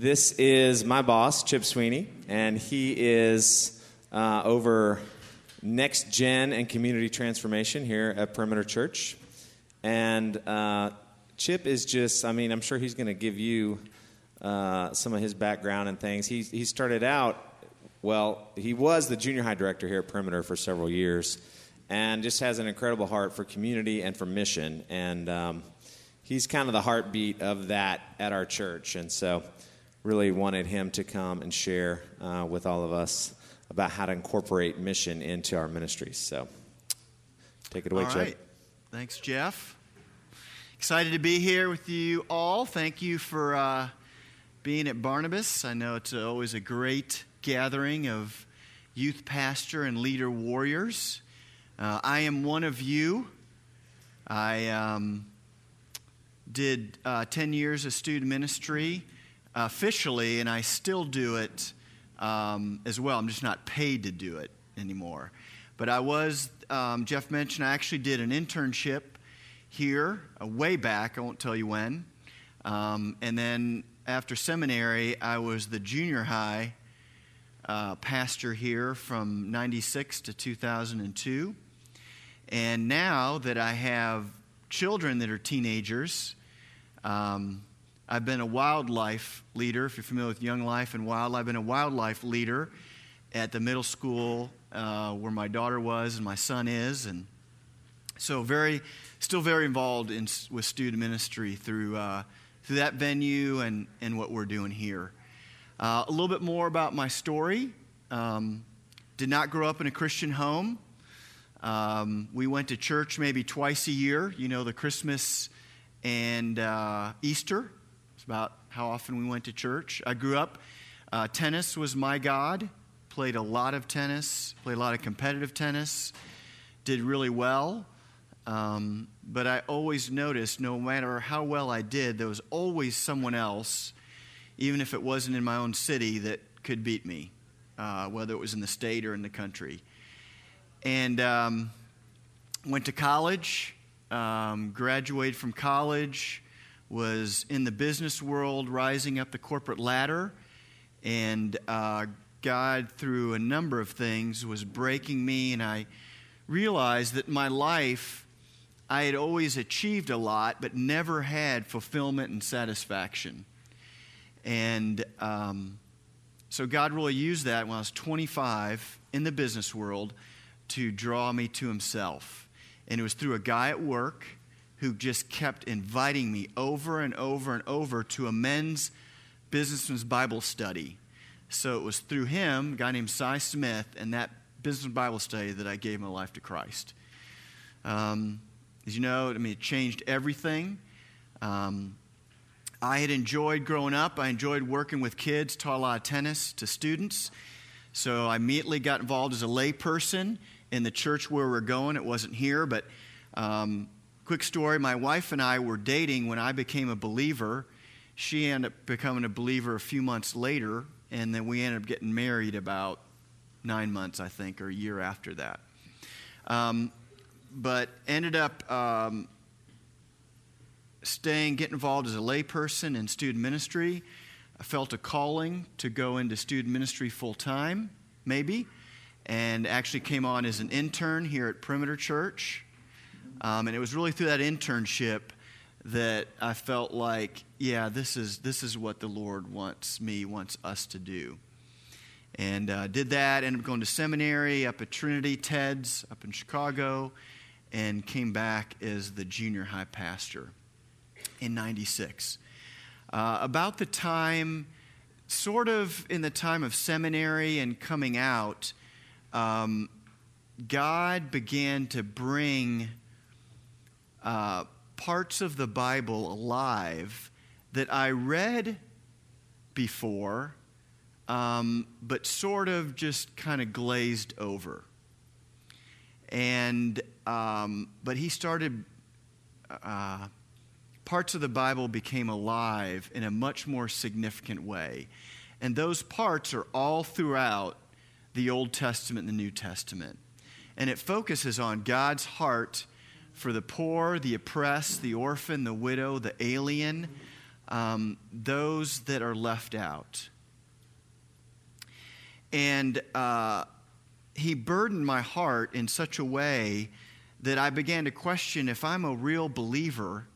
This is my boss, Chip Sweney, and he is uh, over next gen and community transformation here at Perimeter Church. And uh, Chip is just, I mean, I'm sure he's going to give you uh, some of his background and things. He, he started out, well, he was the junior high director here at Perimeter for several years and just has an incredible heart for community and for mission. And um, he's kind of the heartbeat of that at our church. And so, really wanted him to come and share uh, with all of us about how to incorporate mission into our ministries. So, take it away, all. Right. Thanks, Jeff. Excited to be here with you all. Thank you for uh, being at Barnabas. I know it's always a great gathering of youth pastor and leader warriors. Uh, I am one of you. I um, did uh, 10 years of student ministry officially, and I still do it um, as well. I'm just not paid to do it anymore. But I was, um, Jeff mentioned, I actually did an internship here uh, way back. I won't tell you when. Um, and then after seminary, I was the junior high uh, pastor here from 96 to 2002. And now that I have children that are teenagers, um, I've been a WyldLife leader. If you're familiar with Young Life and WyldLife, I've been a WyldLife leader at the middle school uh, where my daughter was and my son is, and so very, still very involved in with student ministry through uh, through that venue and and what we're doing here. Uh, a little bit more about my story. Um, did not grow up in a Christian home. Um, we went to church maybe twice a year. You know, the Christmas and uh, Easter about how often we went to church. I grew up, uh, tennis was my God. Played a lot of tennis, played a lot of competitive tennis, did really well. Um, but I always noticed no matter how well I did, there was always someone else, even if it wasn't in my own city, that could beat me, uh, whether it was in the state or in the country. And um, went to college, um, graduated from college was in the business world, rising up the corporate ladder, and uh, God, through a number of things, was breaking me, and I realized that my life, I had always achieved a lot, but never had fulfillment and satisfaction. And um, so God really used that when I was 25 in the business world to draw me to Himself. And it was through a guy at work who just kept inviting me over and over and over to a men's businessman's Bible study. So it was through him, a guy named Cy Smith, and that business Bible study that I gave my life to Christ. Um, as you know, I mean, it changed everything. Um, I had enjoyed growing up. I enjoyed working with kids, taught a lot of tennis to students. So I immediately got involved as a layperson in the church where we're going. It wasn't here, but um, Quick story my wife and I were dating when I became a believer. She ended up becoming a believer a few months later, and then we ended up getting married about nine months, I think, or a year after that. Um, but ended up um, staying, getting involved as a layperson in student ministry. I felt a calling to go into student ministry full time, maybe, and actually came on as an intern here at Perimeter Church. Um, and it was really through that internship that I felt like, yeah, this is, this is what the Lord wants me, wants us to do. And uh, did that, ended up going to seminary up at Trinity TEDS up in Chicago, and came back as the junior high pastor in 96. Uh, about the time, sort of in the time of seminary and coming out, um, God began to bring uh, parts of the Bible alive that I read before, um, but sort of just kind of glazed over. And, um, but he started, uh, parts of the Bible became alive in a much more significant way. And those parts are all throughout the Old Testament and the New Testament. And it focuses on God's heart for the poor, the oppressed, the orphan, the widow, the alien, um, those that are left out. And uh, he burdened my heart in such a way that I began to question if I'm a real believer,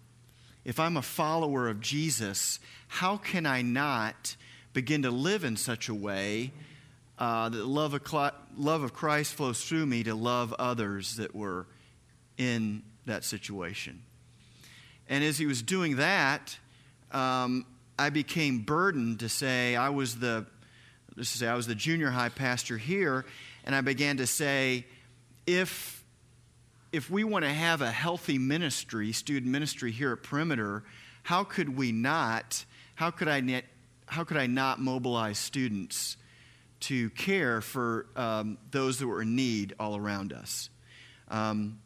if I'm a follower of Jesus, how can I not begin to live in such a way uh, that love of, love of Christ flows through me to love others that were in that situation? And as he was doing that, um, I became burdened to say I was the, to say I was the junior high pastor here, and I began to say, if if we want to have a healthy ministry, student ministry here at Perimeter, how could we not? How could I not? How could I not mobilize students to care for um, those that were in need all around us? Um,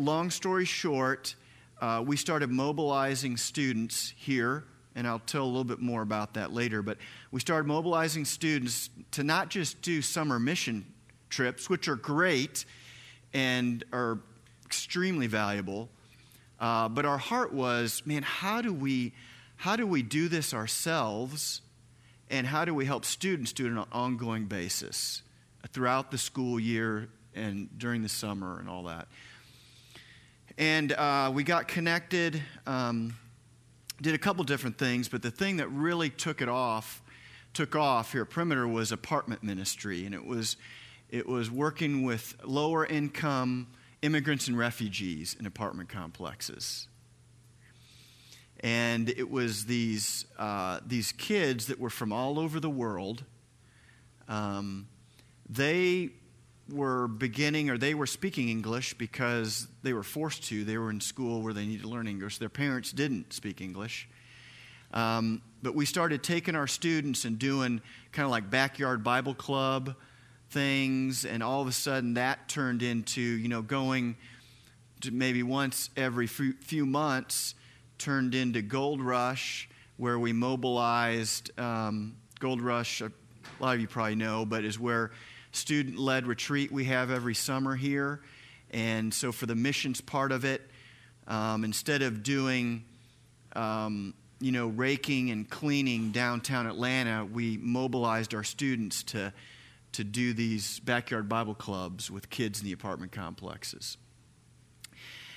long story short, uh, we started mobilizing students here, and I'll tell a little bit more about that later. But we started mobilizing students to not just do summer mission trips, which are great and are extremely valuable. Uh, but our heart was, man, how do we how do we do this ourselves, and how do we help students do it on an ongoing basis throughout the school year and during the summer and all that. And uh, we got connected, um, did a couple different things, but the thing that really took it off, took off here at Perimeter was apartment ministry, and it was it was working with lower income immigrants and refugees in apartment complexes. And it was these, uh, these kids that were from all over the world. Um, they were beginning or they were speaking English because they were forced to. They were in school where they needed to learn English. Their parents didn't speak English. Um, but we started taking our students and doing kind of like backyard Bible club things, and all of a sudden that turned into, you know, going to maybe once every few months, turned into Gold Rush, where we mobilized. Um, Gold Rush, a lot of you probably know, but is where student led retreat we have every summer here. And so for the missions part of it, um, instead of doing, um, you know, raking and cleaning downtown Atlanta, we mobilized our students to to do these backyard Bible clubs with kids in the apartment complexes.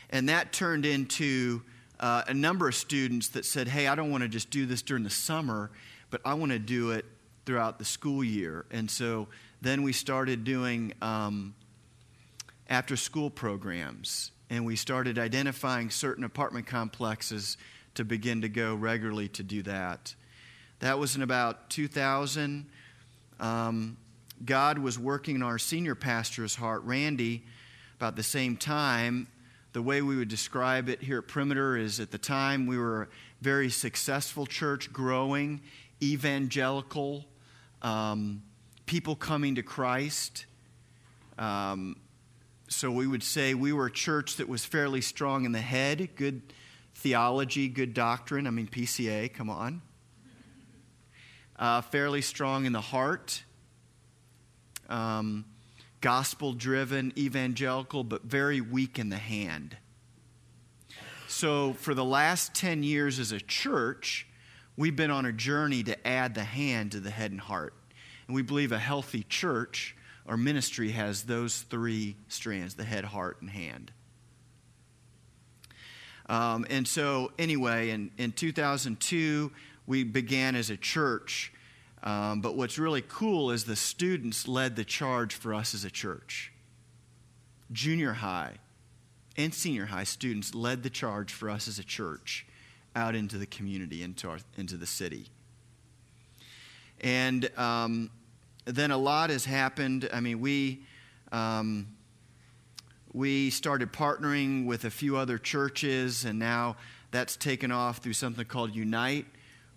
And that turned into uh, a number of students that said, Hey, I don't want to just do this during the summer, but I want to do it throughout the school year. And so then we started doing um, after school programs, and we started identifying certain apartment complexes to begin to go regularly to do that. That was in about 2000. Um, God was working in our senior pastor's heart, Randy, about the same time. The way we would describe it here at Perimeter is at the time we were a very successful church, growing, evangelical, um, people coming to Christ. Um, so we would say we were a church that was fairly strong in the head, good theology, good doctrine. I mean, PCA, come on. Uh, fairly strong in the heart um, gospel driven, evangelical, but very weak in the hand. So, for the last 10 years as a church, we've been on a journey to add the hand to the head and heart. And we believe a healthy church or ministry has those three strands the head, heart, and hand. Um, and so, anyway, in, in 2002, we began as a church um, but what's really cool is the students led the charge for us as a church. Junior high and senior high students led the charge for us as a church out into the community, into, our, into the city. And um, then a lot has happened. I mean, we, um, we started partnering with a few other churches, and now that's taken off through something called Unite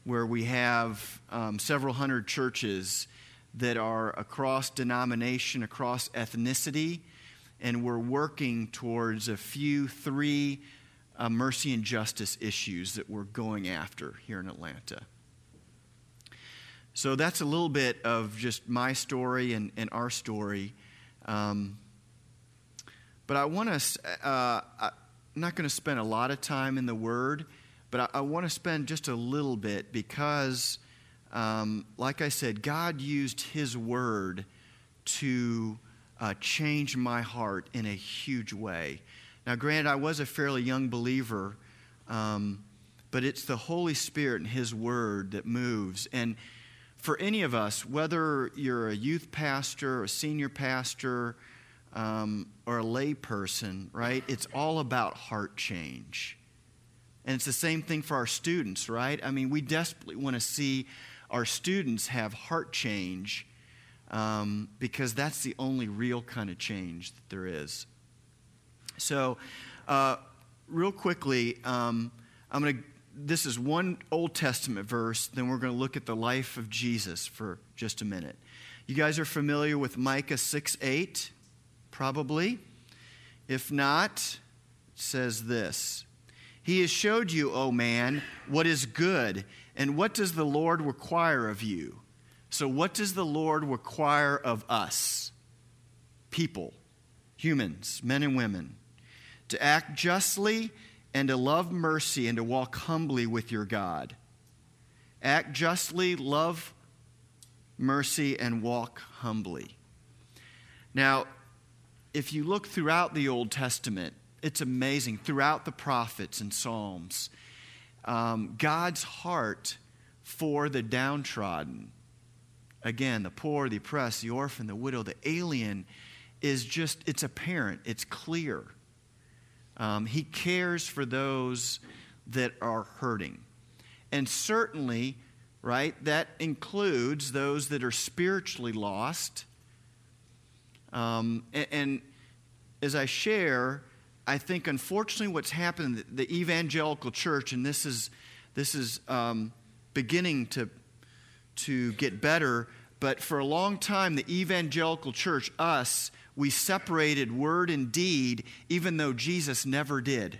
where we have um, several hundred churches that are across denomination, across ethnicity, and we're working towards a few, three uh, mercy and justice issues that we're going after here in Atlanta. So that's a little bit of just my story and, and our story. Um, but I want to, uh, I'm not going to spend a lot of time in the Word but I, I want to spend just a little bit because, um, like I said, God used His Word to uh, change my heart in a huge way. Now, granted, I was a fairly young believer, um, but it's the Holy Spirit and His Word that moves. And for any of us, whether you're a youth pastor, a senior pastor, um, or a layperson, right? It's all about heart change. And it's the same thing for our students, right? I mean, we desperately want to see our students have heart change um, because that's the only real kind of change that there is. So, uh, real quickly, um, I'm going to. This is one Old Testament verse. Then we're going to look at the life of Jesus for just a minute. You guys are familiar with Micah 6 8? Probably. If not, says this He has showed you, O man, what is good, and what does the Lord require of you? So, what does the Lord require of us? People, humans, men and women, to act justly and to love mercy and to walk humbly with your God. Act justly, love mercy, and walk humbly. Now, if you look throughout the Old Testament, it's amazing. Throughout the prophets and Psalms, um, God's heart for the downtrodden, again, the poor, the oppressed, the orphan, the widow, the alien, is just, it's apparent, it's clear. Um, he cares for those that are hurting. And certainly, right, that includes those that are spiritually lost. Um, and, and, as I share, I think unfortunately what's happened, the evangelical church, and this is, this is um, beginning to to get better. But for a long time, the evangelical church, us, we separated word and deed, even though Jesus never did.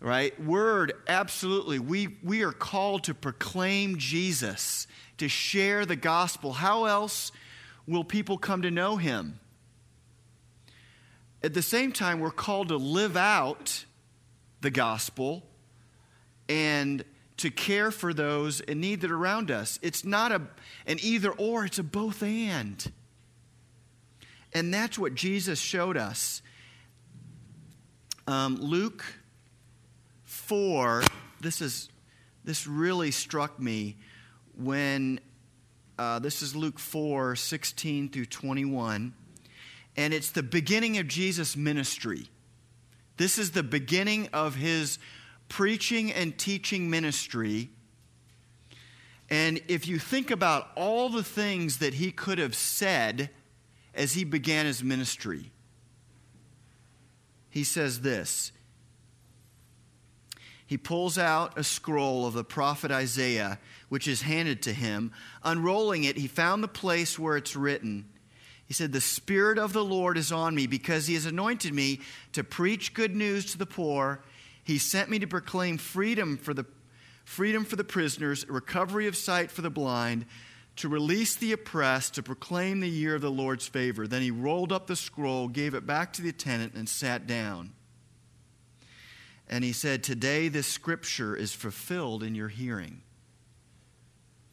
Right? Word, absolutely. We, we are called to proclaim Jesus, to share the gospel. How else will people come to know him? At the same time, we're called to live out the gospel and to care for those in need that are around us. It's not a, an either or, it's a both and. And that's what Jesus showed us. Um, Luke 4, this, is, this really struck me when uh, this is Luke 4 16 through 21. And it's the beginning of Jesus' ministry. This is the beginning of his preaching and teaching ministry. And if you think about all the things that he could have said as he began his ministry, he says this. He pulls out a scroll of the prophet Isaiah, which is handed to him. Unrolling it, he found the place where it's written. He said, The Spirit of the Lord is on me because he has anointed me to preach good news to the poor. He sent me to proclaim freedom for the freedom for the prisoners, recovery of sight for the blind, to release the oppressed, to proclaim the year of the Lord's favor. Then he rolled up the scroll, gave it back to the attendant, and sat down. And he said, Today this scripture is fulfilled in your hearing.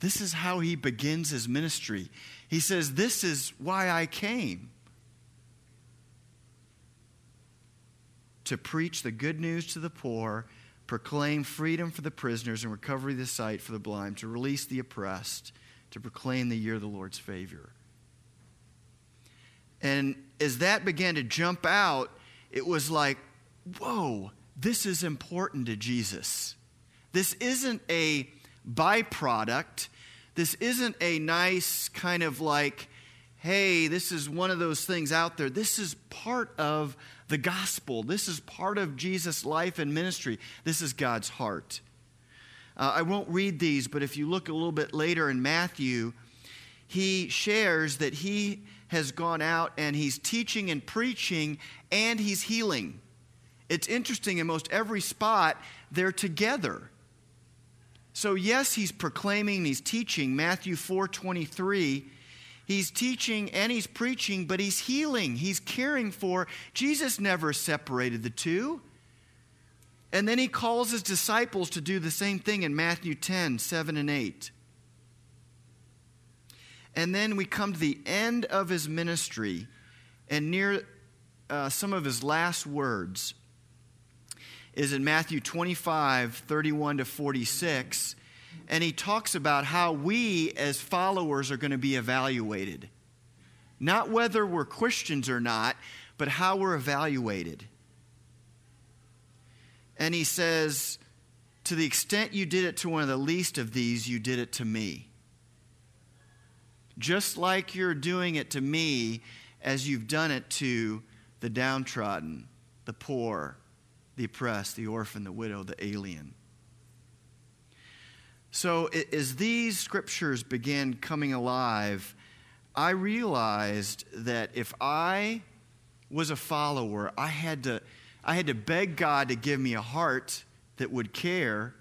This is how he begins his ministry. He says, This is why I came. to preach the good news to the poor, proclaim freedom for the prisoners and recovery of the sight for the blind, to release the oppressed, to proclaim the year of the Lord's favor. And as that began to jump out, it was like, whoa, this is important to Jesus. This isn't a byproduct. This isn't a nice kind of like, hey, this is one of those things out there. This is part of the gospel. This is part of Jesus' life and ministry. This is God's heart. Uh, I won't read these, but if you look a little bit later in Matthew, he shares that he has gone out and he's teaching and preaching and he's healing. It's interesting, in most every spot, they're together. So, yes, he's proclaiming, he's teaching. Matthew 4 23 He's teaching and he's preaching, but he's healing, he's caring for. Jesus never separated the two. And then he calls his disciples to do the same thing in Matthew 10 7 and 8. And then we come to the end of his ministry and near uh, some of his last words is in Matthew 25 31 to 46. And he talks about how we as followers are going to be evaluated. Not whether we're Christians or not, but how we're evaluated. And he says, To the extent you did it to one of the least of these, you did it to me. Just like you're doing it to me as you've done it to the downtrodden, the poor, the oppressed, the orphan, the widow, the alien. So, as these scriptures began coming alive, I realized that if I was a follower, I had to I had to beg God to give me a heart that would care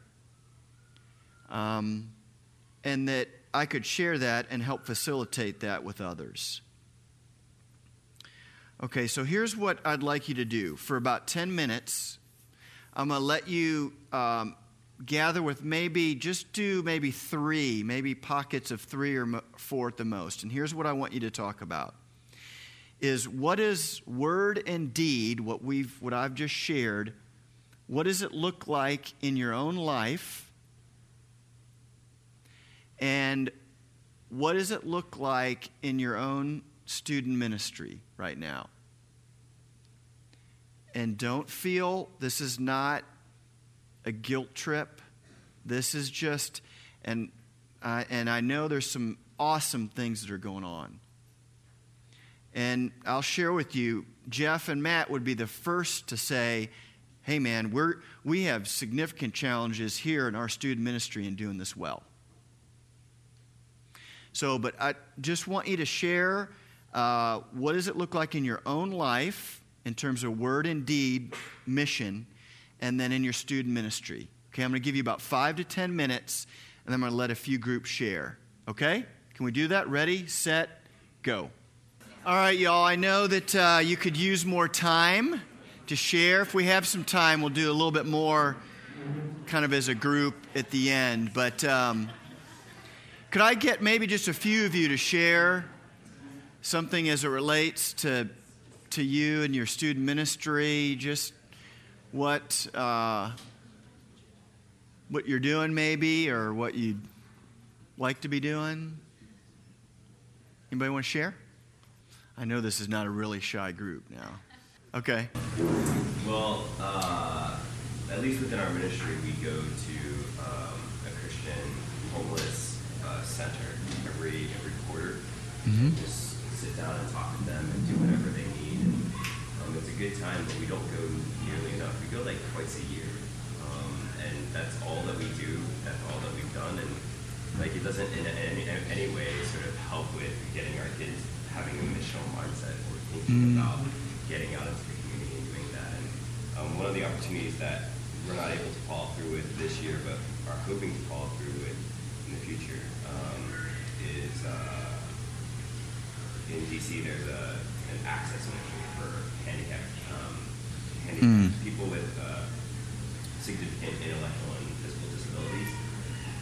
um, and that I could share that and help facilitate that with others. Okay, so here's what I'd like you to do. For about 10 minutes, I'm going to let you um, gather with maybe, just do maybe three, maybe pockets of three or four at the most. And here's what I want you to talk about is what is word and deed, what, we've, what I've just shared, what does it look like in your own life? And what does it look like in your own student ministry right now? And don't feel this is not a guilt trip. This is just, and, uh, and I know there's some awesome things that are going on. And I'll share with you, Jeff and Matt would be the first to say, hey man, we're, we have significant challenges here in our student ministry in doing this well. So, but I just want you to share uh, what does it look like in your own life in terms of word and deed mission, and then in your student ministry. Okay, I'm going to give you about five to ten minutes, and then I'm going to let a few groups share. Okay? Can we do that? Ready, set, go. All right, y'all, I know that uh, you could use more time to share. If we have some time, we'll do a little bit more kind of as a group at the end. But um, could I get maybe just a few of you to share something as it relates to, to you and your student ministry? Just what, uh, what you're doing, maybe, or what you'd like to be doing? Anybody want to share? I know this is not a really shy group now. Okay. Well, uh, at least within our ministry, we go to um, a Christian homeless uh, center every every quarter. Mm-hmm. Just sit down and talk to them and do whatever they need. And, um, it's a good time, but we don't go nearly enough. We go like twice a year, um, and that's all that we do. That's all that we've done, and like it doesn't in any, in any way sort of help with getting our kids having a missional mindset or thinking mm. about getting out into the community and doing that. And um, one of the opportunities that we're not able to follow through with this year, but are hoping to follow through with in the future, um, is uh, in DC. There's a an access ministry for handicapped um, handicapped mm. people with uh, significant intellectual and physical disabilities.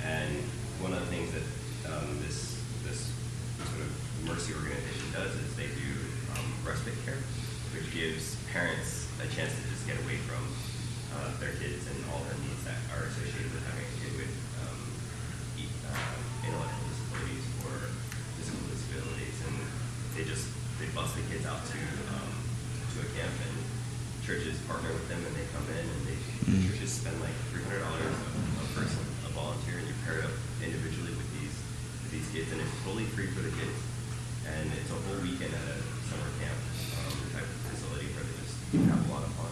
And one of the things that um, this this sort of Mercy organization does is they do um, respite care, which gives parents a chance to just get away from uh, their kids and all their needs that are associated with having a kid with um, uh, intellectual disabilities or physical disabilities, and they just they bus the kids out to um, to a camp, and churches partner with them, and they come in they mm. churches spend like three hundred dollars a person, a volunteer, and you pair paired up individually with these with these kids, and it's totally free for the kids and it's a whole weekend at a summer camp um, type facility where they just have a lot of fun.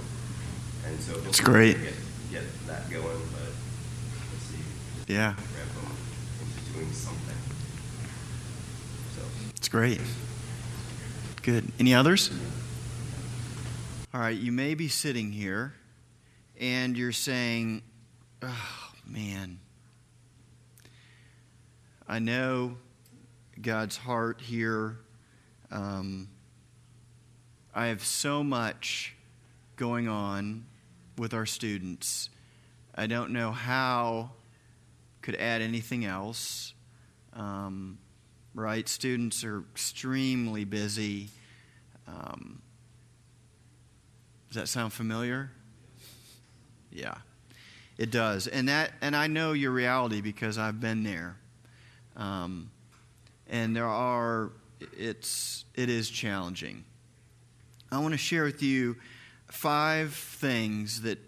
And so it's great. Get, get that going, but let's see. Yeah. Ramp them into doing something. So it's great. Good. Any others? All right. You may be sitting here, and you're saying, "Oh man." I know God's heart here. Um, I have so much going on with our students. I don't know how could add anything else. Um, right? Students are extremely busy. Um, does that sound familiar? Yeah, it does, and that and I know your reality because I've been there. Um, and there are it's it is challenging. I want to share with you five things that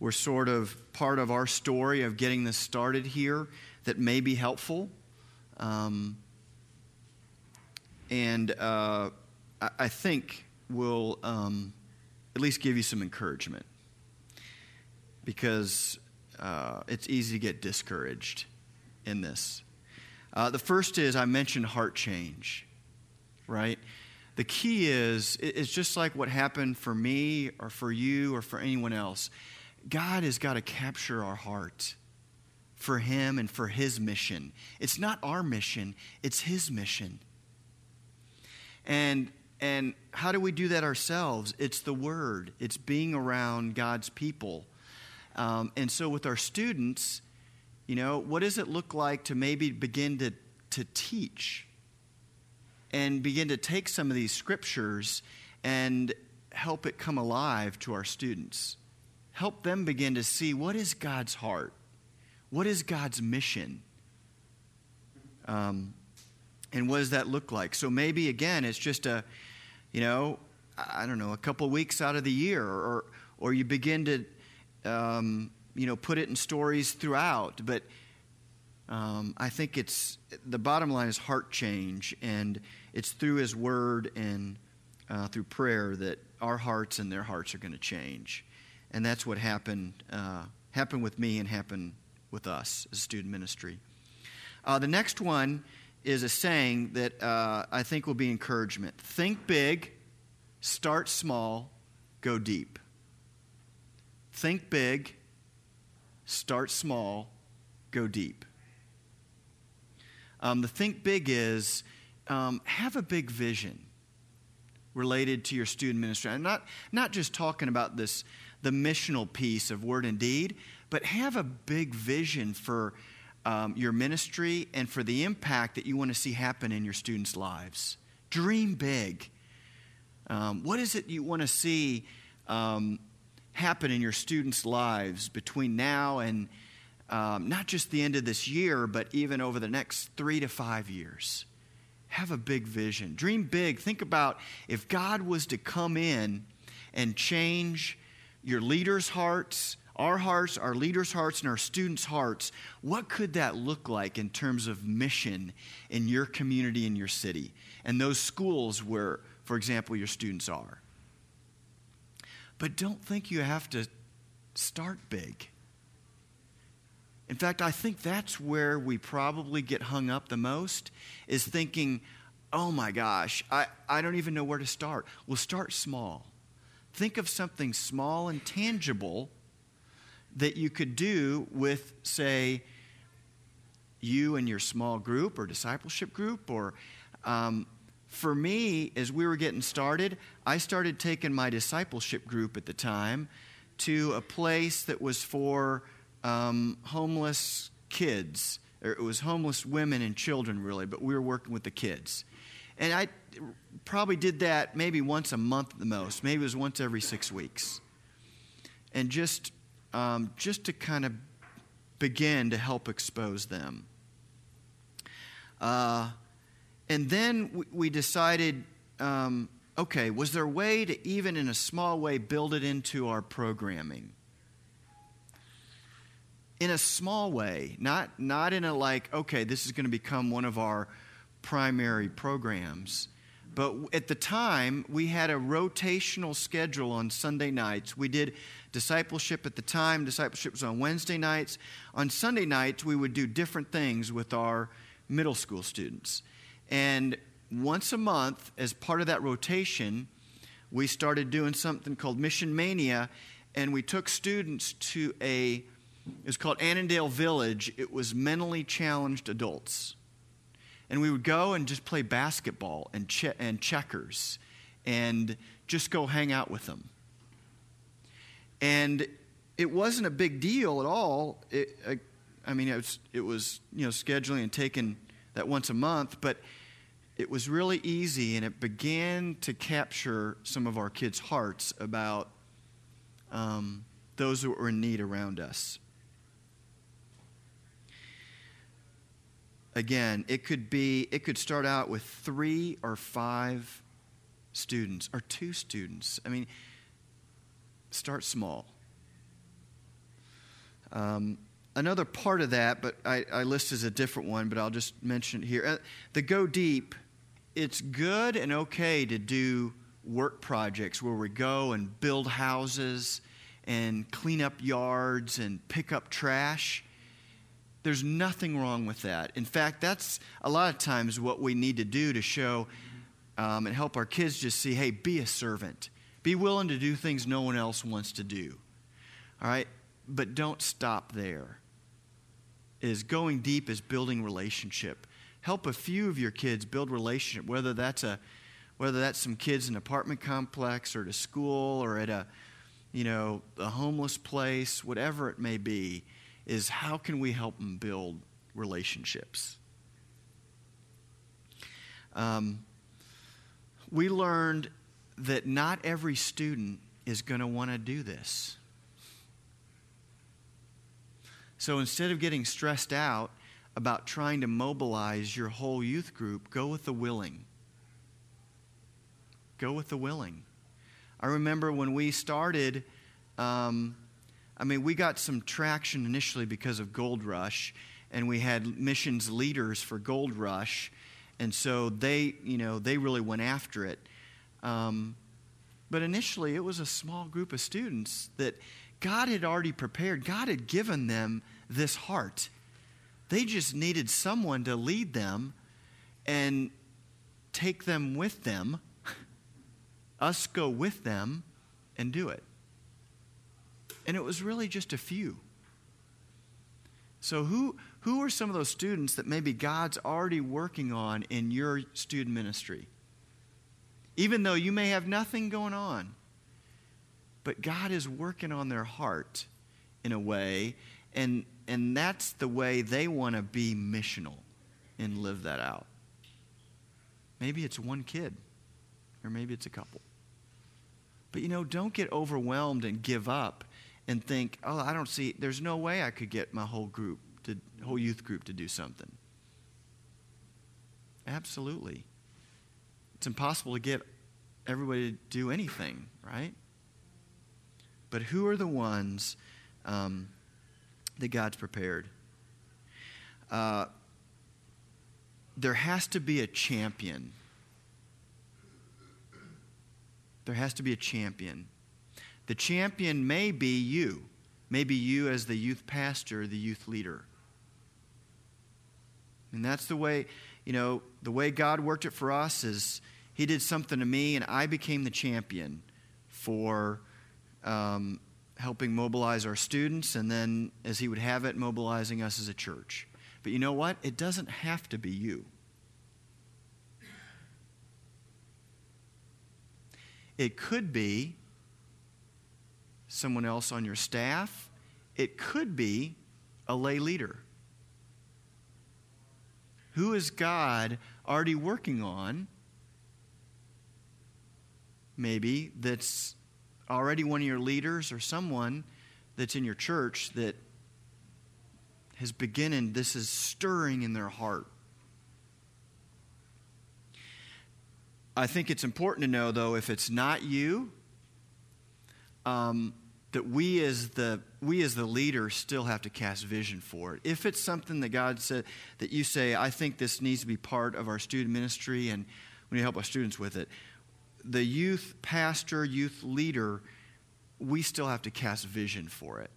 were sort of part of our story of getting this started here that may be helpful. Um, and uh, I, I, think will um, at least give you some encouragement because uh, it's easy to get discouraged in this. Uh, the first is I mentioned heart change, right? The key is it's just like what happened for me or for you or for anyone else. God has got to capture our heart for Him and for His mission. It's not our mission, it's His mission. And, and how do we do that ourselves? It's the Word, it's being around God's people. Um, and so with our students, you know, what does it look like to maybe begin to, to teach and begin to take some of these scriptures and help it come alive to our students? Help them begin to see what is God's heart? What is God's mission? Um, and what does that look like? So maybe, again, it's just a, you know, I don't know, a couple weeks out of the year, or, or you begin to, um, you know, put it in stories throughout. But um, I think it's the bottom line is heart change, and it's through His Word and uh, through prayer that our hearts and their hearts are going to change, and that's what happened uh, happened with me and happened with us as student ministry. Uh, the next one is a saying that uh, I think will be encouragement. Think big, start small, go deep. Think big, start small, go deep. Um, the think big is um, have a big vision related to your student ministry. I'm not, not just talking about this, the missional piece of word and deed, but have a big vision for um, your ministry and for the impact that you want to see happen in your students' lives. Dream big. Um, what is it you want to see um, happen in your students' lives between now and um, not just the end of this year, but even over the next three to five years? Have a big vision. Dream big. Think about if God was to come in and change your leaders' hearts, our hearts, our leaders' hearts, and our students' hearts, what could that look like in terms of mission in your community, in your city, and those schools where, for example, your students are? But don't think you have to start big. In fact, I think that's where we probably get hung up the most is thinking, oh my gosh, I, I don't even know where to start. Well, start small. Think of something small and tangible that you could do with, say, you and your small group or discipleship group. Or um, for me, as we were getting started, I started taking my discipleship group at the time to a place that was for um, homeless kids. It was homeless women and children, really, but we were working with the kids. And I probably did that maybe once a month at the most. Maybe it was once every six weeks. And just um, just to kind of begin to help expose them. Uh, and then we, decided um, okay, was there a way to, even in a small way, build it into our programming? In a small way, not, not in a like, okay, this is going to become one of our primary programs. But at the time, we had a rotational schedule on Sunday nights. We did discipleship at the time, discipleship was on Wednesday nights. On Sunday nights, we would do different things with our middle school students. And once a month, as part of that rotation, we started doing something called Mission Mania, and we took students to a, it was called Annandale Village. It was mentally challenged adults. And we would go and just play basketball and, che- and checkers and just go hang out with them. And it wasn't a big deal at all. It, I, I mean, it was, it was, you know, scheduling and taking that once a month, but it was really easy and it began to capture some of our kids' hearts about um, those who were in need around us. Again, it could be, it could start out with three or five students or two students. I mean, start small. Um, another part of that, but I, I list as a different one, but I'll just mention it here. Uh, the Go Deep, it's good and okay to do work projects where we go and build houses and clean up yards and pick up trash. There's nothing wrong with that. In fact, that's a lot of times what we need to do to show um, and help our kids just see hey, be a servant. Be willing to do things no one else wants to do. All right? But don't stop there. Is going deep is building relationship. Help a few of your kids build relationship, whether that's a whether that's some kids in an apartment complex or at a school or at a you know a homeless place, whatever it may be, is how can we help them build relationships? Um, we learned that not every student is going to want to do this. So instead of getting stressed out about trying to mobilize your whole youth group, go with the willing. Go with the willing. I remember when we started, um, I mean, we got some traction initially because of Gold Rush, and we had missions leaders for Gold Rush, and so they, you know, they really went after it. Um, but initially, it was a small group of students that God had already prepared. God had given them this heart. They just needed someone to lead them and take them with them, us go with them and do it. And it was really just a few. So, who, who are some of those students that maybe God's already working on in your student ministry? Even though you may have nothing going on, but God is working on their heart in a way, and and that's the way they want to be missional and live that out. Maybe it's one kid, or maybe it's a couple. But you know, don't get overwhelmed and give up and think, oh, I don't see, there's no way I could get my whole group, to, whole youth group to do something. Absolutely. It's impossible to get everybody to do anything, right? But who are the ones um, that God's prepared. Uh, there has to be a champion. There has to be a champion. The champion may be you, maybe you as the youth pastor, the youth leader. And that's the way, you know, the way God worked it for us is He did something to me, and I became the champion for um, helping mobilize our students, and then, as he would have it, mobilizing us as a church. But you know what? It doesn't have to be you. It could be someone else on your staff. It could be a lay leader. Who is God already working on? Maybe that's already one of your leaders or someone that's in your church that has beginning, this is stirring in their heart. I think it's important to know, though, if it's not you, um, that we as the we as the leader still have to cast vision for it. If it's something that God said that you say, I think this needs to be part of our student ministry, and we need to help our students with it the youth pastor, youth leader, we still have to cast vision for it.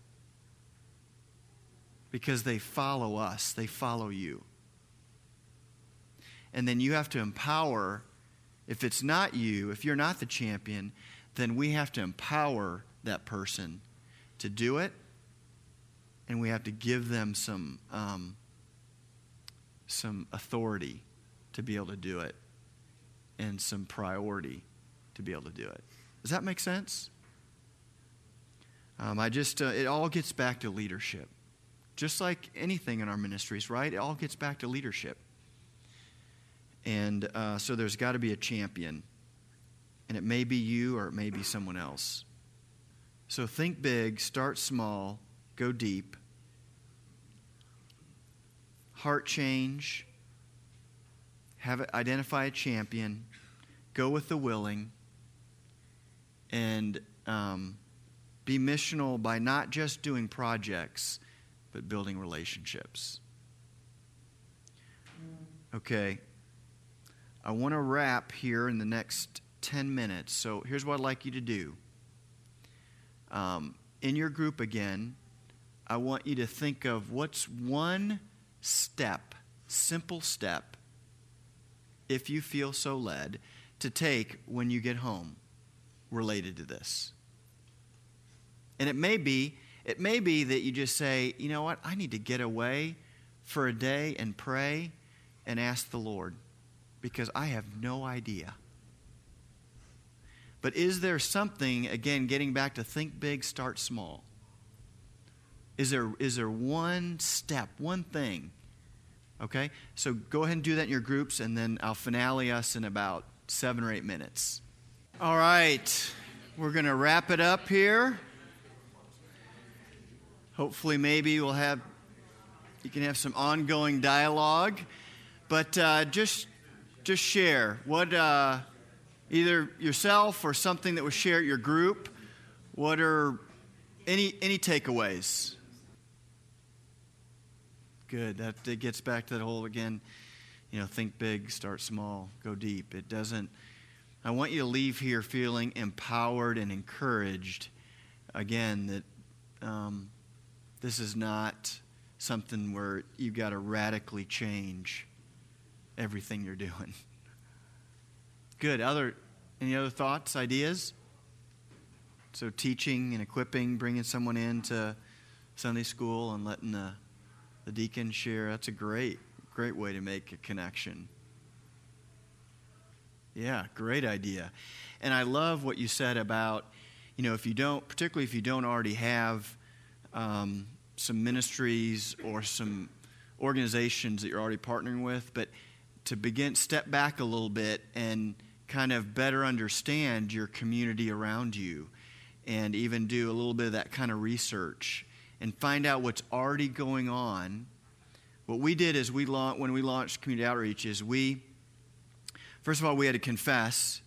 Because they follow us, they follow you. And then you have to empower, if it's not you, if you're not the champion, then we have to empower that person to do it. And we have to give them some, um, some authority to be able to do it and some priority to be able to do it. Does that make sense? Um, I just, uh, it all gets back to leadership. Just like anything in our ministries, right? It all gets back to leadership. And uh, so there's got to be a champion. And it may be you or it may be someone else. So think big, start small, go deep. Heart change, have it, identify a champion, go with the willing, and um, be missional by not just doing projects, but building relationships. Okay, I want to wrap here in the next 10 minutes. So here's what I'd like you to do. Um, in your group again, I want you to think of what's one step, simple step, if you feel so led, to take when you get home related to this. And it may be, it may be that you just say, you know what, I need to get away for a day and pray and ask the Lord because I have no idea. But is there something, again, getting back to think big, start small? Is there, is there one step, one thing? Okay? So go ahead and do that in your groups, and then I'll finale us in about seven or eight minutes. All right. We're going to wrap it up here. Hopefully, maybe we'll have, you can have some ongoing dialogue. But uh, just, just share what. Uh, either yourself or something that was shared at your group. What are any, any takeaways? Good. That, that gets back to that whole, again, you know, think big, start small, go deep. It doesn't, I want you to leave here feeling empowered and encouraged, again, that um, this is not something where you've got to radically change everything you're doing. Good. Other any other thoughts, ideas? So teaching and equipping, bringing someone into Sunday school and letting the, the deacon share, that's a great, great way to make a connection. Yeah, great idea. And I love what you said about, you know, if you don't, particularly if you don't already have um, some ministries or some organizations that you're already partnering with, but to begin, step back a little bit and kind of better understand your community around you and even do a little bit of that kind of research and find out what's already going on. What we did is we launched, when we launched community outreach is we, first of all, we had to confess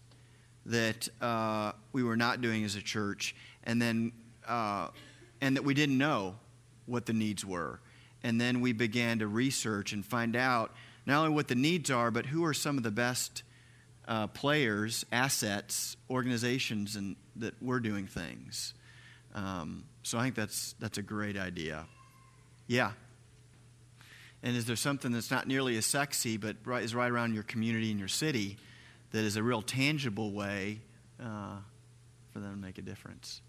that uh, we were not doing as a church, and then uh, and that we didn't know what the needs were, and then we began to research and find out not only what the needs are, but who are some of the best uh, players, assets, organizations, and that we're doing things. Um, so I think that's that's a great idea. Yeah. And is there something that's not nearly as sexy, but right, is right around your community and your city, that is a real tangible way uh, for them to make a difference?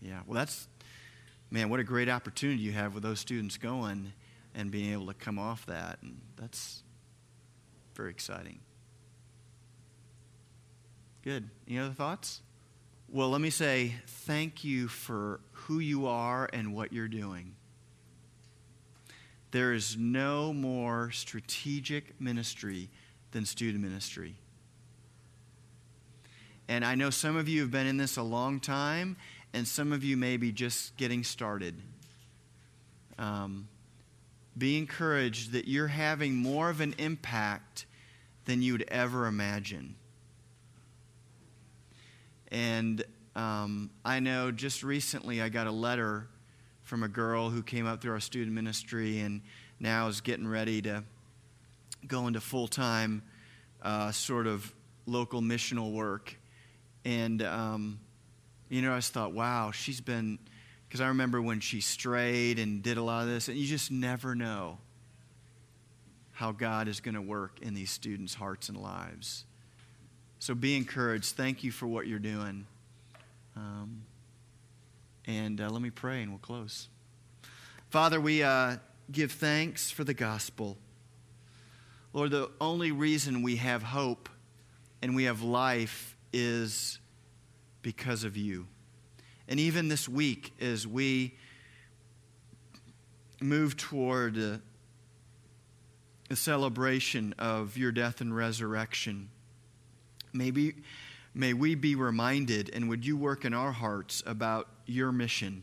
Yeah. Well, that's man, what a great opportunity you have with those students going and being able to come off that, and that's very exciting. Good. Any other thoughts? Well, let me say thank you for who you are and what you're doing. There is no more strategic ministry than student ministry. And I know some of you have been in this a long time, and some of you may be just getting started. Um, be encouraged that you're having more of an impact than you'd ever imagine. And um, I know just recently I got a letter from a girl who came up through our student ministry and now is getting ready to go into full time uh, sort of local missional work. And, um, you know, I just thought, wow, she's been, because I remember when she strayed and did a lot of this, and you just never know how God is going to work in these students' hearts and lives. So be encouraged. Thank you for what you're doing. Um, and uh, let me pray and we'll close. Father, we uh, give thanks for the gospel. Lord, the only reason we have hope and we have life is because of you. And even this week, as we move toward uh, the celebration of your death and resurrection, maybe may we be reminded and would you work in our hearts about your mission?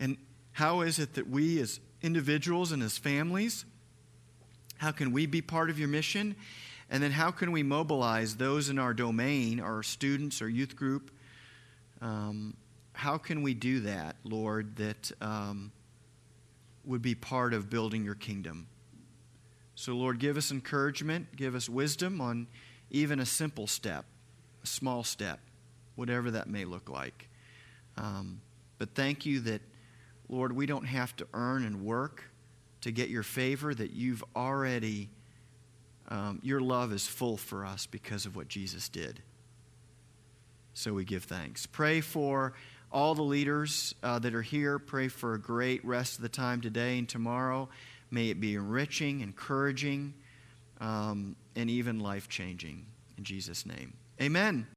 And how is it that we as individuals and as families how can we be part of your mission? And then how can we mobilize those in our domain our students or youth group? Um, how can we do that lord that um, would be part of building your kingdom? So lord give us encouragement give us wisdom on even a simple step a small step, whatever that may look like. Um, but thank you that, Lord, we don't have to earn and work to get your favor, that you've already, um, your love is full for us because of what Jesus did. So we give thanks. Pray for all the leaders uh, that are here. Pray for a great rest of the time today and tomorrow. May it be enriching, encouraging, um, and even life changing. In Jesus' name. Amen.